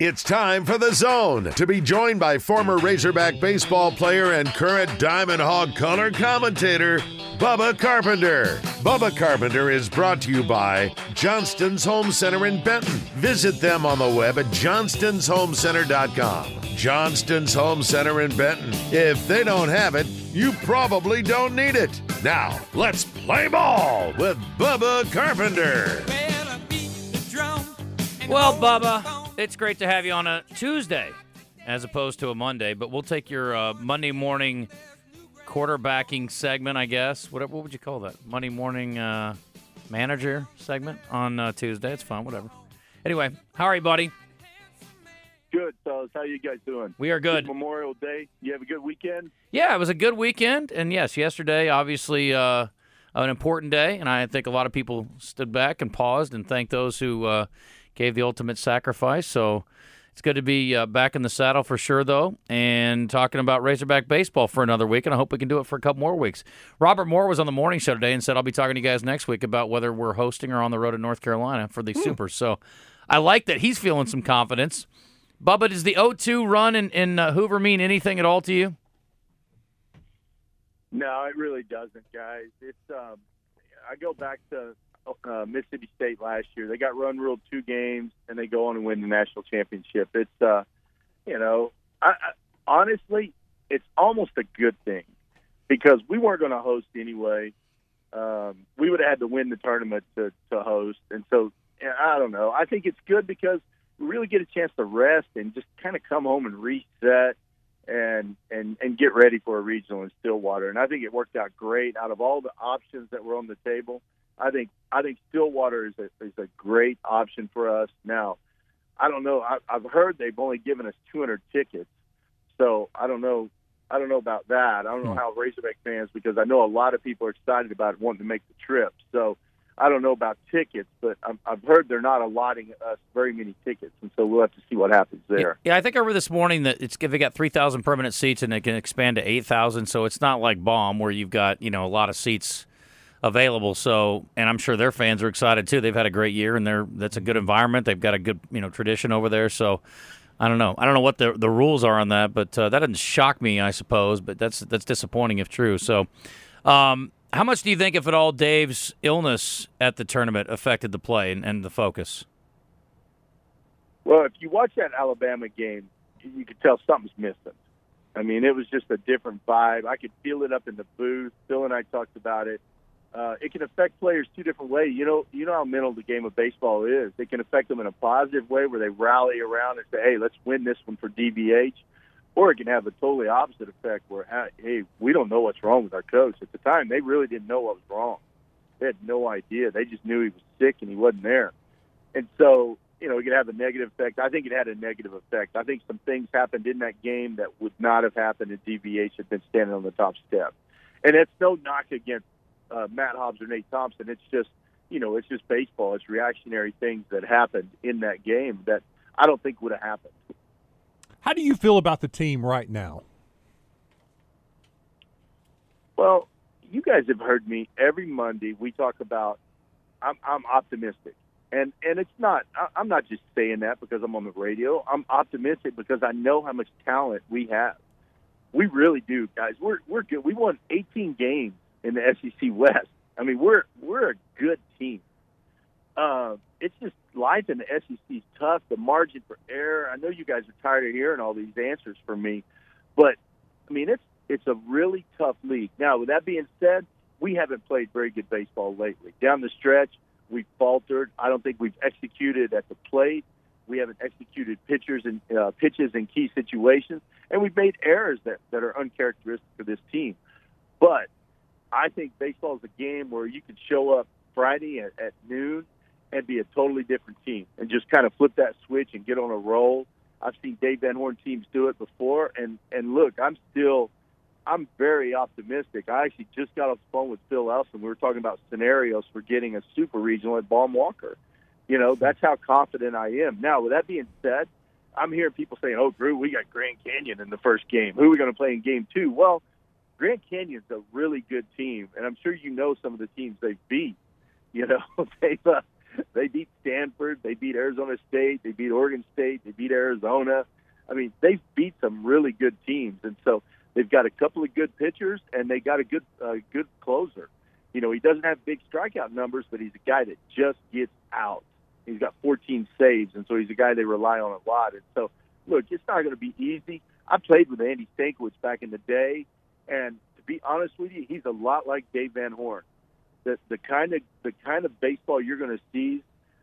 It's time for the zone to be joined by former Razorback baseball player and current Diamond Hog color commentator, Bubba Carpenter. Bubba Carpenter is brought to you by Johnston's Home Center in Benton. Visit them on the web at johnstonsHomeCenter.com. Johnston's Home Center in Benton. If they don't have it, you probably don't need it. Now, let's play ball with Bubba Carpenter. Well, Bubba, it's great to have you on a Tuesday as opposed to a Monday, but we'll take your uh, Monday morning quarterbacking segment, I guess. What, what would you call that? Monday morning uh, manager segment on uh, Tuesday. It's fun, whatever. Anyway, how are you, buddy? Good, fellas. How you guys doing? We are good. Memorial Day. You have a good weekend? Yeah, it was a good weekend, and yes, yesterday obviously uh, an important day, and I think a lot of people stood back and paused and thanked those who uh, gave the ultimate sacrifice. So it's good to be uh, back in the saddle for sure, though, and talking about Razorback baseball for another week, and I hope we can do it for a couple more weeks. Robert Moore was on the morning show today and said I'll be talking to you guys next week about whether we're hosting or on the road in North Carolina for the Supers. So I like that he's feeling some confidence. Bubba, does the 0-2 run in, in uh, Hoover mean anything at all to you? No, it really doesn't, guys. It's um, I go back to uh, Mississippi State last year. They got run ruled two games, and they go on and win the national championship. It's uh, you know, I, I, honestly, it's almost a good thing because we weren't going to host anyway. Um, we would have had to win the tournament to to host, and so I don't know. I think it's good because we really get a chance to rest and just kind of come home and reset and and and get ready for a regional in Stillwater. And I think it worked out great. Out of all the options that were on the table, I think I think Stillwater is a is a great option for us. Now, I don't know. I, I've heard they've only given us 200 tickets, so I don't know. I don't know about that. I don't know hmm. how Razorback fans because I know a lot of people are excited about it, wanting to make the trip. So I don't know about tickets, but i I've heard they're not allotting us very many tickets, and so we'll have to see what happens there. Yeah, I think I read this morning that it's if they got three thousand permanent seats and it can expand to eight thousand. So it's not like Baum where you've got you know a lot of seats available. So and I'm sure their fans are excited too. They've had a great year and they're that's a good environment. They've got a good you know tradition over there. So. I don't know. I don't know what the the rules are on that, but uh, that doesn't shock me, I suppose. But that's that's disappointing if true. So, um, how much do you think, if at all, Dave's illness at the tournament affected the play and, and the focus? Well, if you watch that Alabama game, you could tell something's missing. I mean, it was just a different vibe. I could feel it up in the booth. Phil and I talked about it. Uh, it can affect players two different ways. You know, you know how mental the game of baseball is. It can affect them in a positive way, where they rally around and say, "Hey, let's win this one for DVH," or it can have a totally opposite effect, where hey, we don't know what's wrong with our coach. At the time, they really didn't know what was wrong. They had no idea. They just knew he was sick and he wasn't there. And so, you know, it could have a negative effect. I think it had a negative effect. I think some things happened in that game that would not have happened if DVH had been standing on the top step. And it's no knock against uh, Matt Hobbs or Nate Thompson. It's just, you know, it's just baseball. It's reactionary things that happened in that game that I don't think would have happened. How do you feel about the team right now? Well, you guys have heard me every Monday. We talk about I'm, I'm optimistic, and and it's not. I, I'm not just saying that because I'm on the radio. I'm optimistic because I know how much talent we have. We really do, guys. We're we're good. We won 18 games in the SEC West. I mean, we're we're a good team. Uh, it's just life in the SEC is tough. The margin for error. I know you guys are tired of hearing all these answers from me, but I mean, it's it's a really tough league. Now, with that being said, we haven't played very good baseball lately. Down the stretch, we've faltered. I don't think we've executed at the plate. We haven't executed pitchers and uh, pitches in key situations, and we've made errors that, that are uncharacteristic for this team. But I think baseball is a game where you can show up Friday at, at noon and be a totally different team and just kind of flip that switch and get on a roll. I've seen Dave Van Horn teams do it before, and and look, I'm still I'm very optimistic. I actually just got off the phone with Phil Elson. We were talking about scenarios for getting a super regional at Baum Walker. You know, that's how confident I am. Now, with that being said, I'm hearing people saying, "Oh, Drew, we got Grand Canyon in the first game. Who are we going to play in game two? Well, Grand Canyon's a really good team, and I'm sure you know some of the teams they've beat. You know, they've uh, they beat Stanford, they beat Arizona State, they beat Oregon State, they beat Arizona. I mean, they've beat some really good teams, and so they've got a couple of good pitchers, and they got a good uh, good closer. You know, he doesn't have big strikeout numbers, but he's a guy that just gets out. He's got 14 saves, and so he's a guy they rely on a lot. And so, look, it's not going to be easy. I played with Andy Stankiewicz back in the day, and to be honest with you, he's a lot like Dave Van Horn the the kind of the kind of baseball you're going to see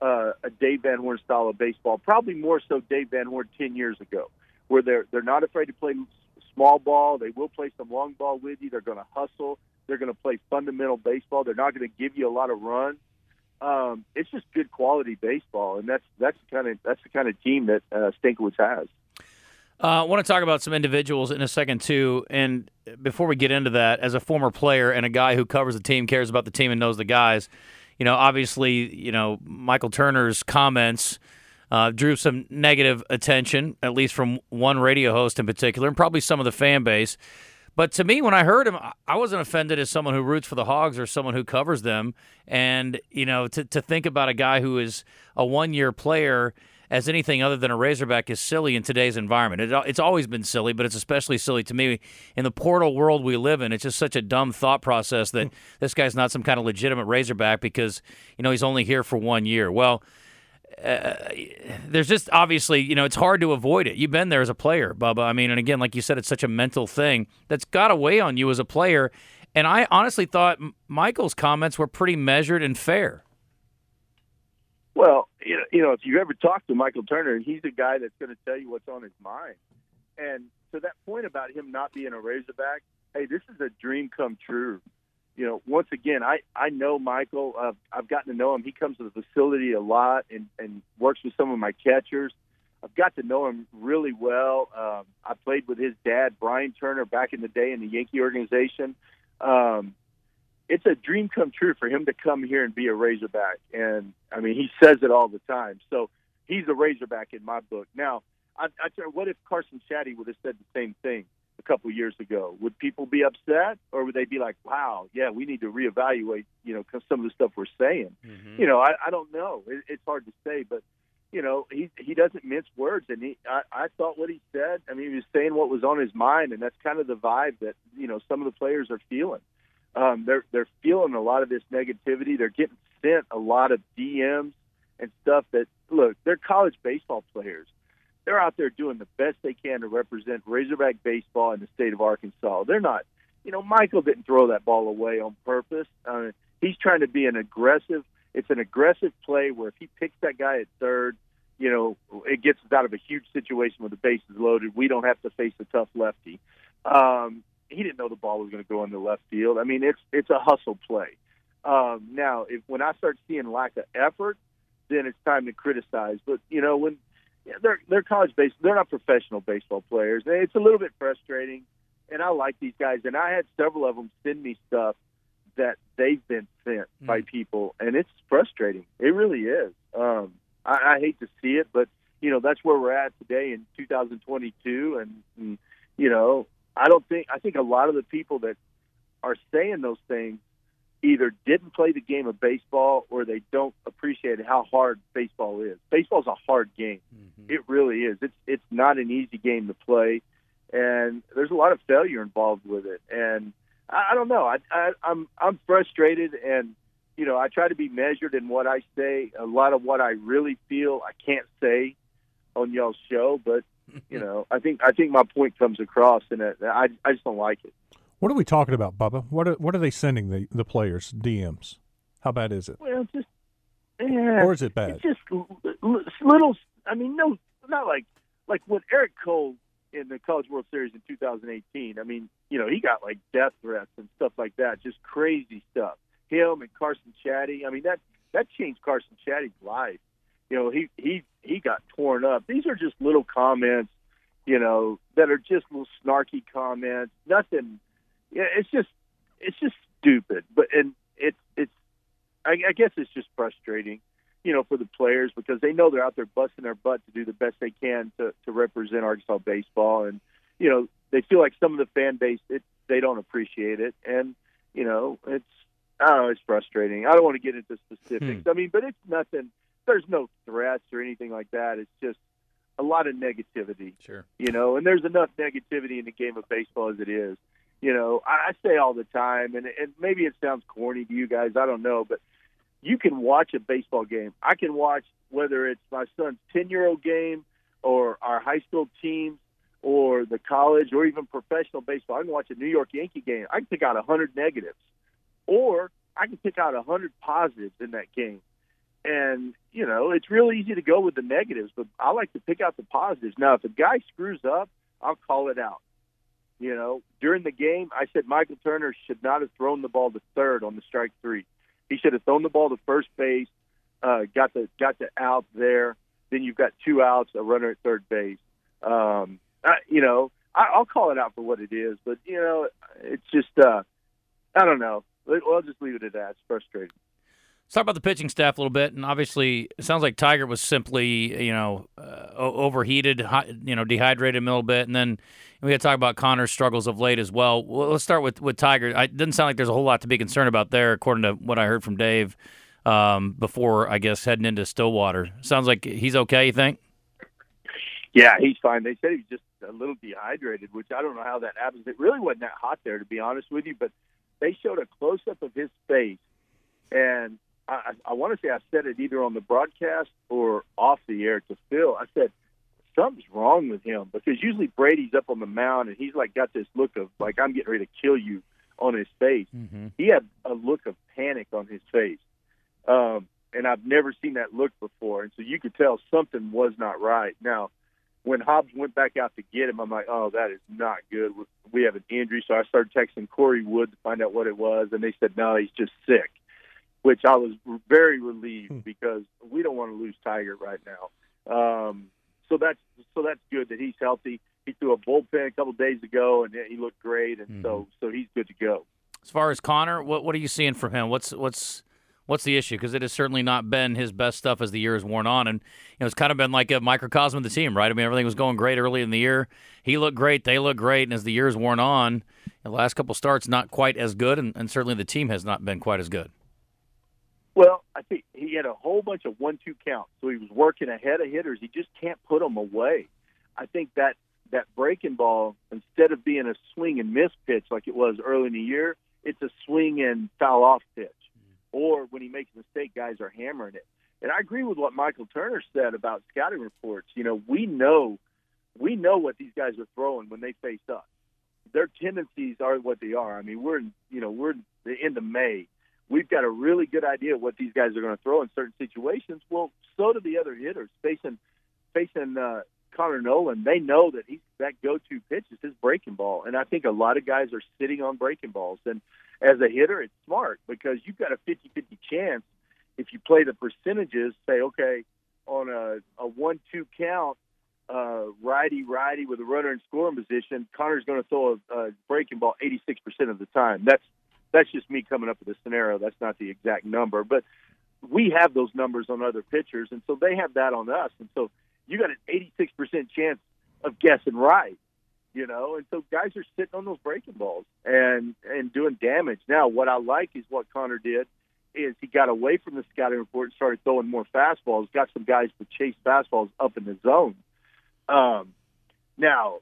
uh, a Dave Van Horn style of baseball, probably more so Dave Van Horn ten years ago, where they're they're not afraid to play small ball. They will play some long ball with you. They're going to hustle. They're going to play fundamental baseball. They're not going to give you a lot of runs. Um, it's just good quality baseball, and that's that's the kind of that's the kind of team that uh, Stankiewicz has. Uh, I want to talk about some individuals in a second too. And before we get into that, as a former player and a guy who covers the team, cares about the team, and knows the guys, you know, obviously, you know, Michael Turner's comments uh, drew some negative attention, at least from one radio host in particular, and probably some of the fan base. But to me, when I heard him, I wasn't offended as someone who roots for the Hogs or someone who covers them. And, you know, to, to think about a guy who is a one year player as anything other than a Razorback is silly in today's environment. It, it's always been silly, but it's especially silly to me in the portal world we live in. It's just such a dumb thought process that this guy's not some kind of legitimate Razorback because you know he's only here for one year. Well. Uh, there's just obviously, you know, it's hard to avoid it. You've been there as a player, Bubba. I mean, and again, like you said, it's such a mental thing that's got to weigh on you as a player. And I honestly thought Michael's comments were pretty measured and fair. Well, you know, if you ever talk to Michael Turner, he's the guy that's going to tell you what's on his mind. And to that point about him not being a Razorback, hey, this is a dream come true. You know, once again, I I know Michael. Uh, I've gotten to know him. He comes to the facility a lot and and works with some of my catchers. I've got to know him really well. Um, I played with his dad, Brian Turner, back in the day in the Yankee organization. Um, it's a dream come true for him to come here and be a Razorback. And I mean, he says it all the time. So he's a Razorback in my book. Now, I, I tell you, what if Carson Shaddy would have said the same thing a couple years ago? Would people be upset, or would they be like, "Wow, yeah, we need to reevaluate," you know, some of the stuff we're saying? Mm-hmm. You know, I, I don't know. It, it's hard to say, but you know, he he doesn't mince words, and he I, I thought what he said. I mean, he was saying what was on his mind, and that's kind of the vibe that you know some of the players are feeling um, they're they're feeling a lot of this negativity. They're getting sent a lot of DMs and stuff. That look, they're college baseball players. They're out there doing the best they can to represent Razorback baseball in the state of Arkansas. They're not, you know, Michael didn't throw that ball away on purpose. Uh, he's trying to be an aggressive. It's an aggressive play where if he picks that guy at third, you know, it gets us out of a huge situation with the bases loaded. We don't have to face a tough lefty. Um, he didn't know the ball was going to go in the left field. I mean, it's it's a hustle play. Um, now, if when I start seeing lack of effort, then it's time to criticize. But you know, when they're they're college based, they're not professional baseball players. It's a little bit frustrating, and I like these guys. And I had several of them send me stuff that they've been sent mm. by people, and it's frustrating. It really is. Um, I, I hate to see it, but you know that's where we're at today in 2022, and, and you know I don't think I think a lot of the people that are saying those things either didn't play the game of baseball or they don't appreciate how hard baseball is. Baseball's a hard game. Mm-hmm. It really is. It's it's not an easy game to play, and there's a lot of failure involved with it. And I, I don't know. I, I I'm I'm frustrated, and you know I try to be measured in what I say. A lot of what I really feel I can't say on y'all's show, but you know, I think I think my point comes across, and I I just don't like it. What are we talking about, Bubba? What are, what are they sending the the players DMs? How bad is it? Well, just yeah, or is it bad? It's just little. I mean, no, not like like when Eric Cole in the College World Series in 2018. I mean, you know, he got like death threats and stuff like that, just crazy stuff. Him and Carson Shaddy. I mean, that that changed Carson Shaddy's life you know, he he he got torn up. These are just little comments, you know, that are just little snarky comments. Nothing. Yeah, it's just it's just stupid. But and it's it's I, I guess it's just frustrating, you know, for the players because they know they're out there busting their butt to do the best they can to to represent Arkansas baseball, and you know they feel like some of the fan base it they don't appreciate it, and you know, it's I don't know, it's frustrating. I don't want to get into specifics. Hmm. I mean, but it's nothing. There's no threats or anything like that. It's just a lot of negativity Sure. you know, and there's enough negativity in the game of baseball as it is. You know, I, I say all the time, and, and maybe it sounds corny to you guys, I don't know, but you can watch a baseball game. I can watch whether it's my son's 10 year old game or our high school teams or the college or even professional baseball. I can watch a New York Yankee game. I can pick out 100 negatives, or I can pick out 100 positives in that game. And, you know, it's real easy to go with the negatives, but I like to pick out the positives. Now, if a guy screws up, I'll call it out. You know, during the game, I said Michael Turner should not have thrown the ball to third on the strike three. He should have thrown the ball to first base, uh, got the got the out there. Then you've got two outs, a runner at third base. Um, I, you know, I, I'll call it out for what it is, but you know, it's just uh, I don't know. I'll just leave it at that. It's frustrating. Let's talk about the pitching staff a little bit, and obviously, it sounds like Tygart was simply, you know, uh, overheated, you know, dehydrated a little bit, and then we got to talk about Connor's struggles of late as well. well let's start with with Tygart. It doesn't sound like there's a whole lot to be concerned about there, according to what I heard from Dave um, before, I guess, heading into Stillwater. Sounds like he's okay. You think? Yeah, he's fine. They said he was just a little dehydrated, which I don't know how that happens. It really wasn't that hot there, to be honest with you. But they showed a close up of his face, and I, I, want to say I said it either on the broadcast or off the air to Phil. I said something's wrong with him because usually Brady's up on the mound and he's like got this look of like I'm getting ready to kill you on his face. Mm-hmm. He had a look of panic on his face. Um, and I've never seen that look before. And so you could tell something was not right. Now, when Hobbs went back out to get him, I'm like, oh, that is not good. We have an injury. So I started texting Corey Wood to find out what it was. And they said, no, he's just sick, which I was very relieved because we don't want to lose Tygart right now. Um, so that's so that's good that he's healthy. He threw a bullpen a couple days ago, and he looked great, and so so he's good to go. As far as Connor, what what are you seeing from him? What's what's what's the issue? Because it has certainly not been his best stuff as the year has worn on, and you know it's kind of been like a microcosm of the team, right? I mean, everything was going great early in the year. He looked great, they looked great, and as the year's worn on, the last couple starts not quite as good, and, and certainly the team has not been quite as good. Well, I think he had a whole bunch of one-two counts, so he was working ahead of hitters. He just can't put them away. I think that that breaking ball, instead of being a swing and miss pitch like it was early in the year, it's a swing and foul off pitch. Or when he makes a mistake, guys are hammering it. And I agree with what Michael Turner said about scouting reports. You know, we know we know what these guys are throwing when they face us. Their tendencies are what they are. I mean, we're in, you know we're in the end of May. We've got a really good idea what these guys are going to throw in certain situations. Well, so do the other hitters facing facing uh, Connor Noland. They know that he's that go-to pitch is his breaking ball, and I think a lot of guys are sitting on breaking balls. And as a hitter, it's smart because you've got a 50-50 chance if you play the percentages. Say, okay, on a, a one-two count, uh, righty righty with a runner in scoring position, Connor's going to throw a, a breaking ball 86% of the time. That's that's just me coming up with a scenario. That's not the exact number, but we have those numbers on other pitchers, and so they have that on us. And so you got an 86% chance of guessing right, you know. And so guys are sitting on those breaking balls and and doing damage. Now, what I like is what Connor did is he got away from the scouting report and started throwing more fastballs. Got some guys to chase fastballs up in the zone. Um, now,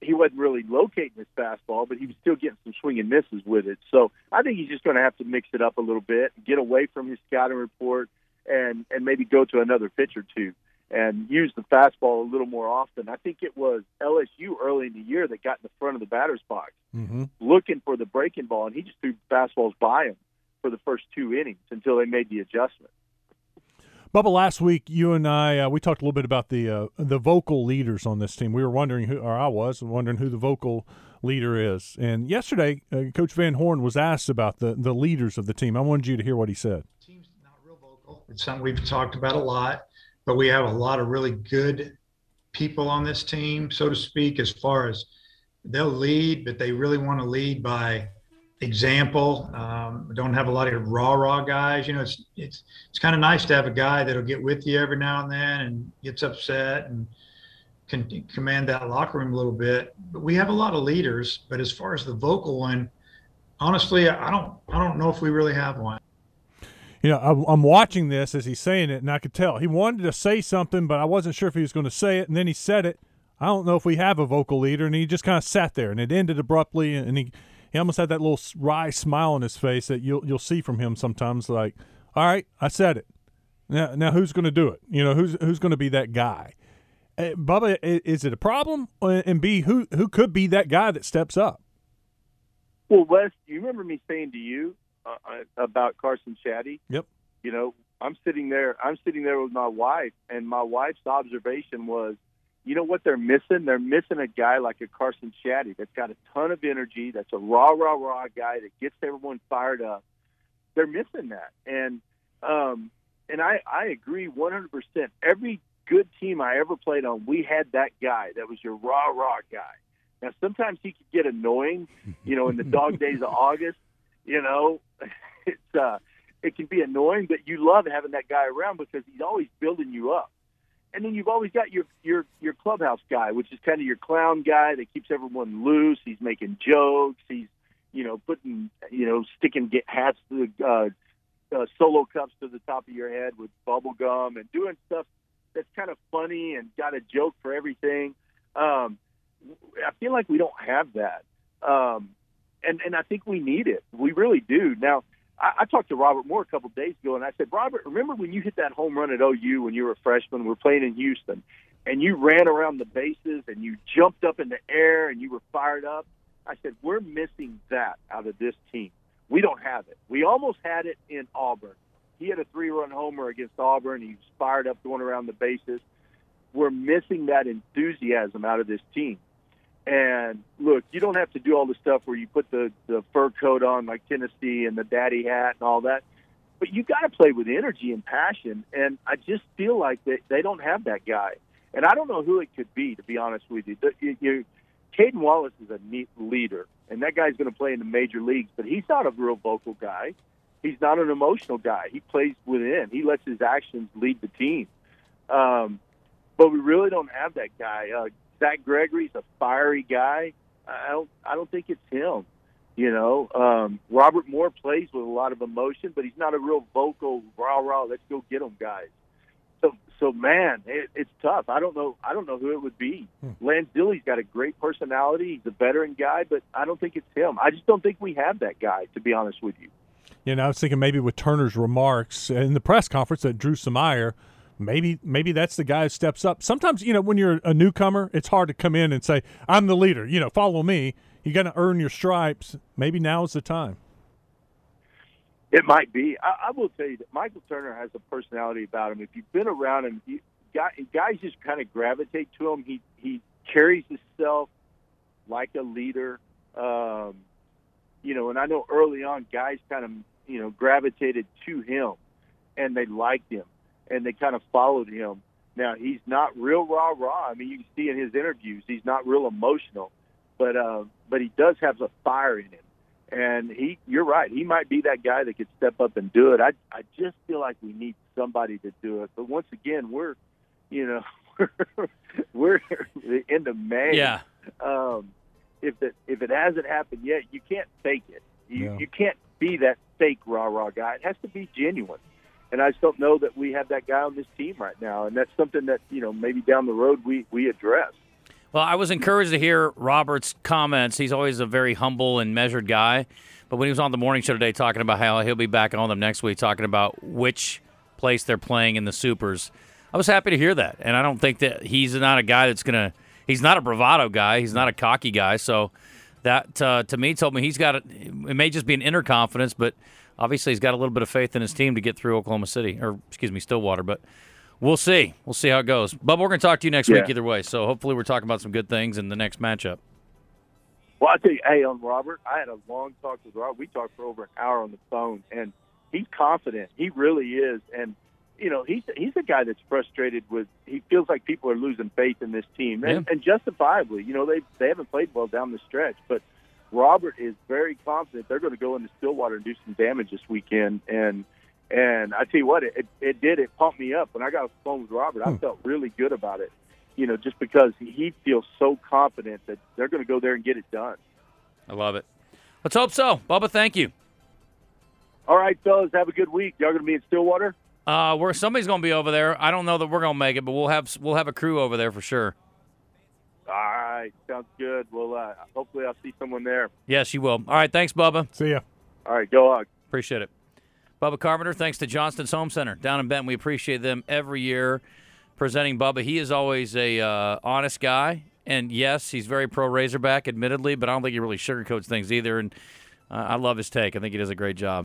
he wasn't really locating his fastball, but he was still getting some swing and misses with it. So I think he's just going to have to mix it up a little bit, get away from his scouting report, and and maybe go to another pitch or two and use the fastball a little more often. I think it was LSU early in the year that got in the front of the batter's box, Mm-hmm. looking for the breaking ball, and he just threw fastballs by him for the first two innings until they made the adjustment. Bubba, last week you and I uh, we talked a little bit about the uh, the vocal leaders on this team. We were wondering who, or I was wondering who the vocal leader is. And yesterday, uh, Coach Van Horn was asked about the the leaders of the team. I wanted you to hear what he said. team's not real vocal. It's something we've talked about a lot, but we have a lot of really good people on this team, so to speak, as far as they'll lead, but they really want to lead by example. Um, don't have a lot of raw, raw guys. You know, it's it's it's kind of nice to have a guy that'll get with you every now and then and gets upset and can command that locker room a little bit. But we have a lot of leaders. But as far as the vocal one, honestly, I don't I don't know if we really have one. You know, I'm watching this as he's saying it, and I could tell he wanted to say something, but I wasn't sure if he was going to say it. And then he said it. I don't know if we have a vocal leader, and he just kind of sat there, and it ended abruptly, and he he almost had that little wry smile on his face that you'll you'll see from him sometimes. Like, all right, I said it. Now, now who's going to do it? You know, who's who's going to be that guy? Uh, Bubba, is it a problem? And B, who who could be that guy that steps up? Well, Wes, you remember me saying to you uh, uh, about Carson Shaddy? Yep. You know, I'm sitting there. I'm sitting there with my wife, and my wife's observation was, you know what they're missing? They're missing a guy like a Carson Shaddy that's got a ton of energy. That's a raw, raw, raw guy that gets everyone fired up. They're missing that, and um, and I I agree 100. percent Every good team I ever played on, we had that guy that was your raw, raw guy. Now sometimes he could get annoying, you know, in the dog days of August. You know, it's uh, it can be annoying, but you love having that guy around because he's always building you up. And then you've always got your your your clubhouse guy, which is kind of your clown guy that keeps everyone loose. He's making jokes. He's you know putting you know sticking get hats to the uh, uh, solo cups to the top of your head with bubble gum and doing stuff that's kind of funny and got a joke for everything. Um, I feel like we don't have that, um, and and I think we need it. We really do. Now, I, I talked to Robert Moore a couple days ago, and I said, Robert, remember when you hit that home run at OU when you were a freshman? We are playing in Houston, and you ran around the bases and you jumped up in the air and you were fired up. I said, we're missing that out of this team. We don't have it. We almost had it in Auburn. He had a three-run homer against Auburn. He was fired up going around the bases. We're missing that enthusiasm out of this team. And look, you don't have to do all the stuff where you put the, the fur coat on like Tennessee and the daddy hat and all that. But you got to play with energy and passion. And I just feel like they, they don't have that guy. And I don't know who it could be, to be honest with you. The, you, you Cayden Wallace is a neat leader, and that guy's going to play in the major leagues, but he's not a real vocal guy. He's not an emotional guy. He plays within. He lets his actions lead the team. Um, but we really don't have that guy. Uh, Zach Gregory's a fiery guy. I don't I don't think it's him. You know, um, Robert Moore plays with a lot of emotion, but he's not a real vocal rah rah. Let's go get them guys. So so man, it, it's tough. I don't know. I don't know who it would be. Hmm. Has got a great personality. He's a veteran guy, but I don't think it's him. I just don't think we have that guy. To be honest with you. You know, I was thinking maybe with Turner's remarks in the press conference that Drew Samire – maybe maybe that's the guy who steps up. Sometimes you know when you're a newcomer, it's hard to come in and say I'm the leader. You know, follow me. You got to earn your stripes. Maybe now is the time. It might be. I, I, will tell you that Michael Turner has a personality about him. If you've been around him, you, guys just kind of gravitate to him. He he carries himself like a leader. Um, you know, and I know early on guys kind of you know gravitated to him, and they liked him and they kind of followed him. Now he's not real rah rah. I mean, you can see in his interviews he's not real emotional, but uh, but he does have a fire in him. And he, you're right, he might be that guy that could step up and do it. I I just feel like we need somebody to do it. But once again, we're, you know, we're, we're into May. Yeah. Um, if it if it hasn't happened yet, you can't fake it. You yeah. you can't be that fake rah rah guy. It has to be genuine and I just don't know that we have that guy on this team right now. And that's something that you know maybe down the road we we address. Well, I was encouraged to hear Robert's comments. He's always a very humble and measured guy. But when he was on the morning show today talking about how he'll be back on them next week, talking about which place they're playing in the Supers, I was happy to hear that. And I don't think that he's not a guy that's going to, he's not a bravado guy. He's not a cocky guy. So that, uh, to me, told me he's got, it may just be an inner confidence, but obviously he's got a little bit of faith in his team to get through Oklahoma City, or excuse me, Stillwater. But we'll see. We'll see how it goes. Bub, we're going to talk to you next yeah. week either way. So hopefully we're talking about some good things in the next matchup. Well, I tell you, hey, on Robert, I had a long talk with Robert. We talked for over an hour on the phone, and he's confident. He really is, and you know, he's he's a guy that's frustrated with. He feels like people are losing faith in this team, and, yeah. and justifiably. You know, they they haven't played well down the stretch, but Robert is very confident they're going to go into Stillwater and do some damage this weekend. And and I tell you what, it, it, it did. It pumped me up when I got the phone with Robert. I hmm. felt really good about it. you know, just because he feels so confident that they're going to go there and get it done. I love it. Let's hope so. Bubba, thank you. All right, fellas, have a good week. Y'all going to be in Stillwater? Uh, where somebody's going to be over there. I don't know that we're going to make it, but we'll have we'll have a crew over there for sure. All right, sounds good. Well, uh, hopefully I'll see someone there. Yes, you will. All right, thanks, Bubba. See ya. All right, go Hog. Appreciate it. Bubba Carpenter, thanks to Johnston's Home Center down in Benton. We appreciate them every year presenting Bubba. He is always a uh, honest guy, and yes, he's very pro Razorback, admittedly, but I don't think he really sugarcoats things either. And uh, I love his take. I think he does a great job.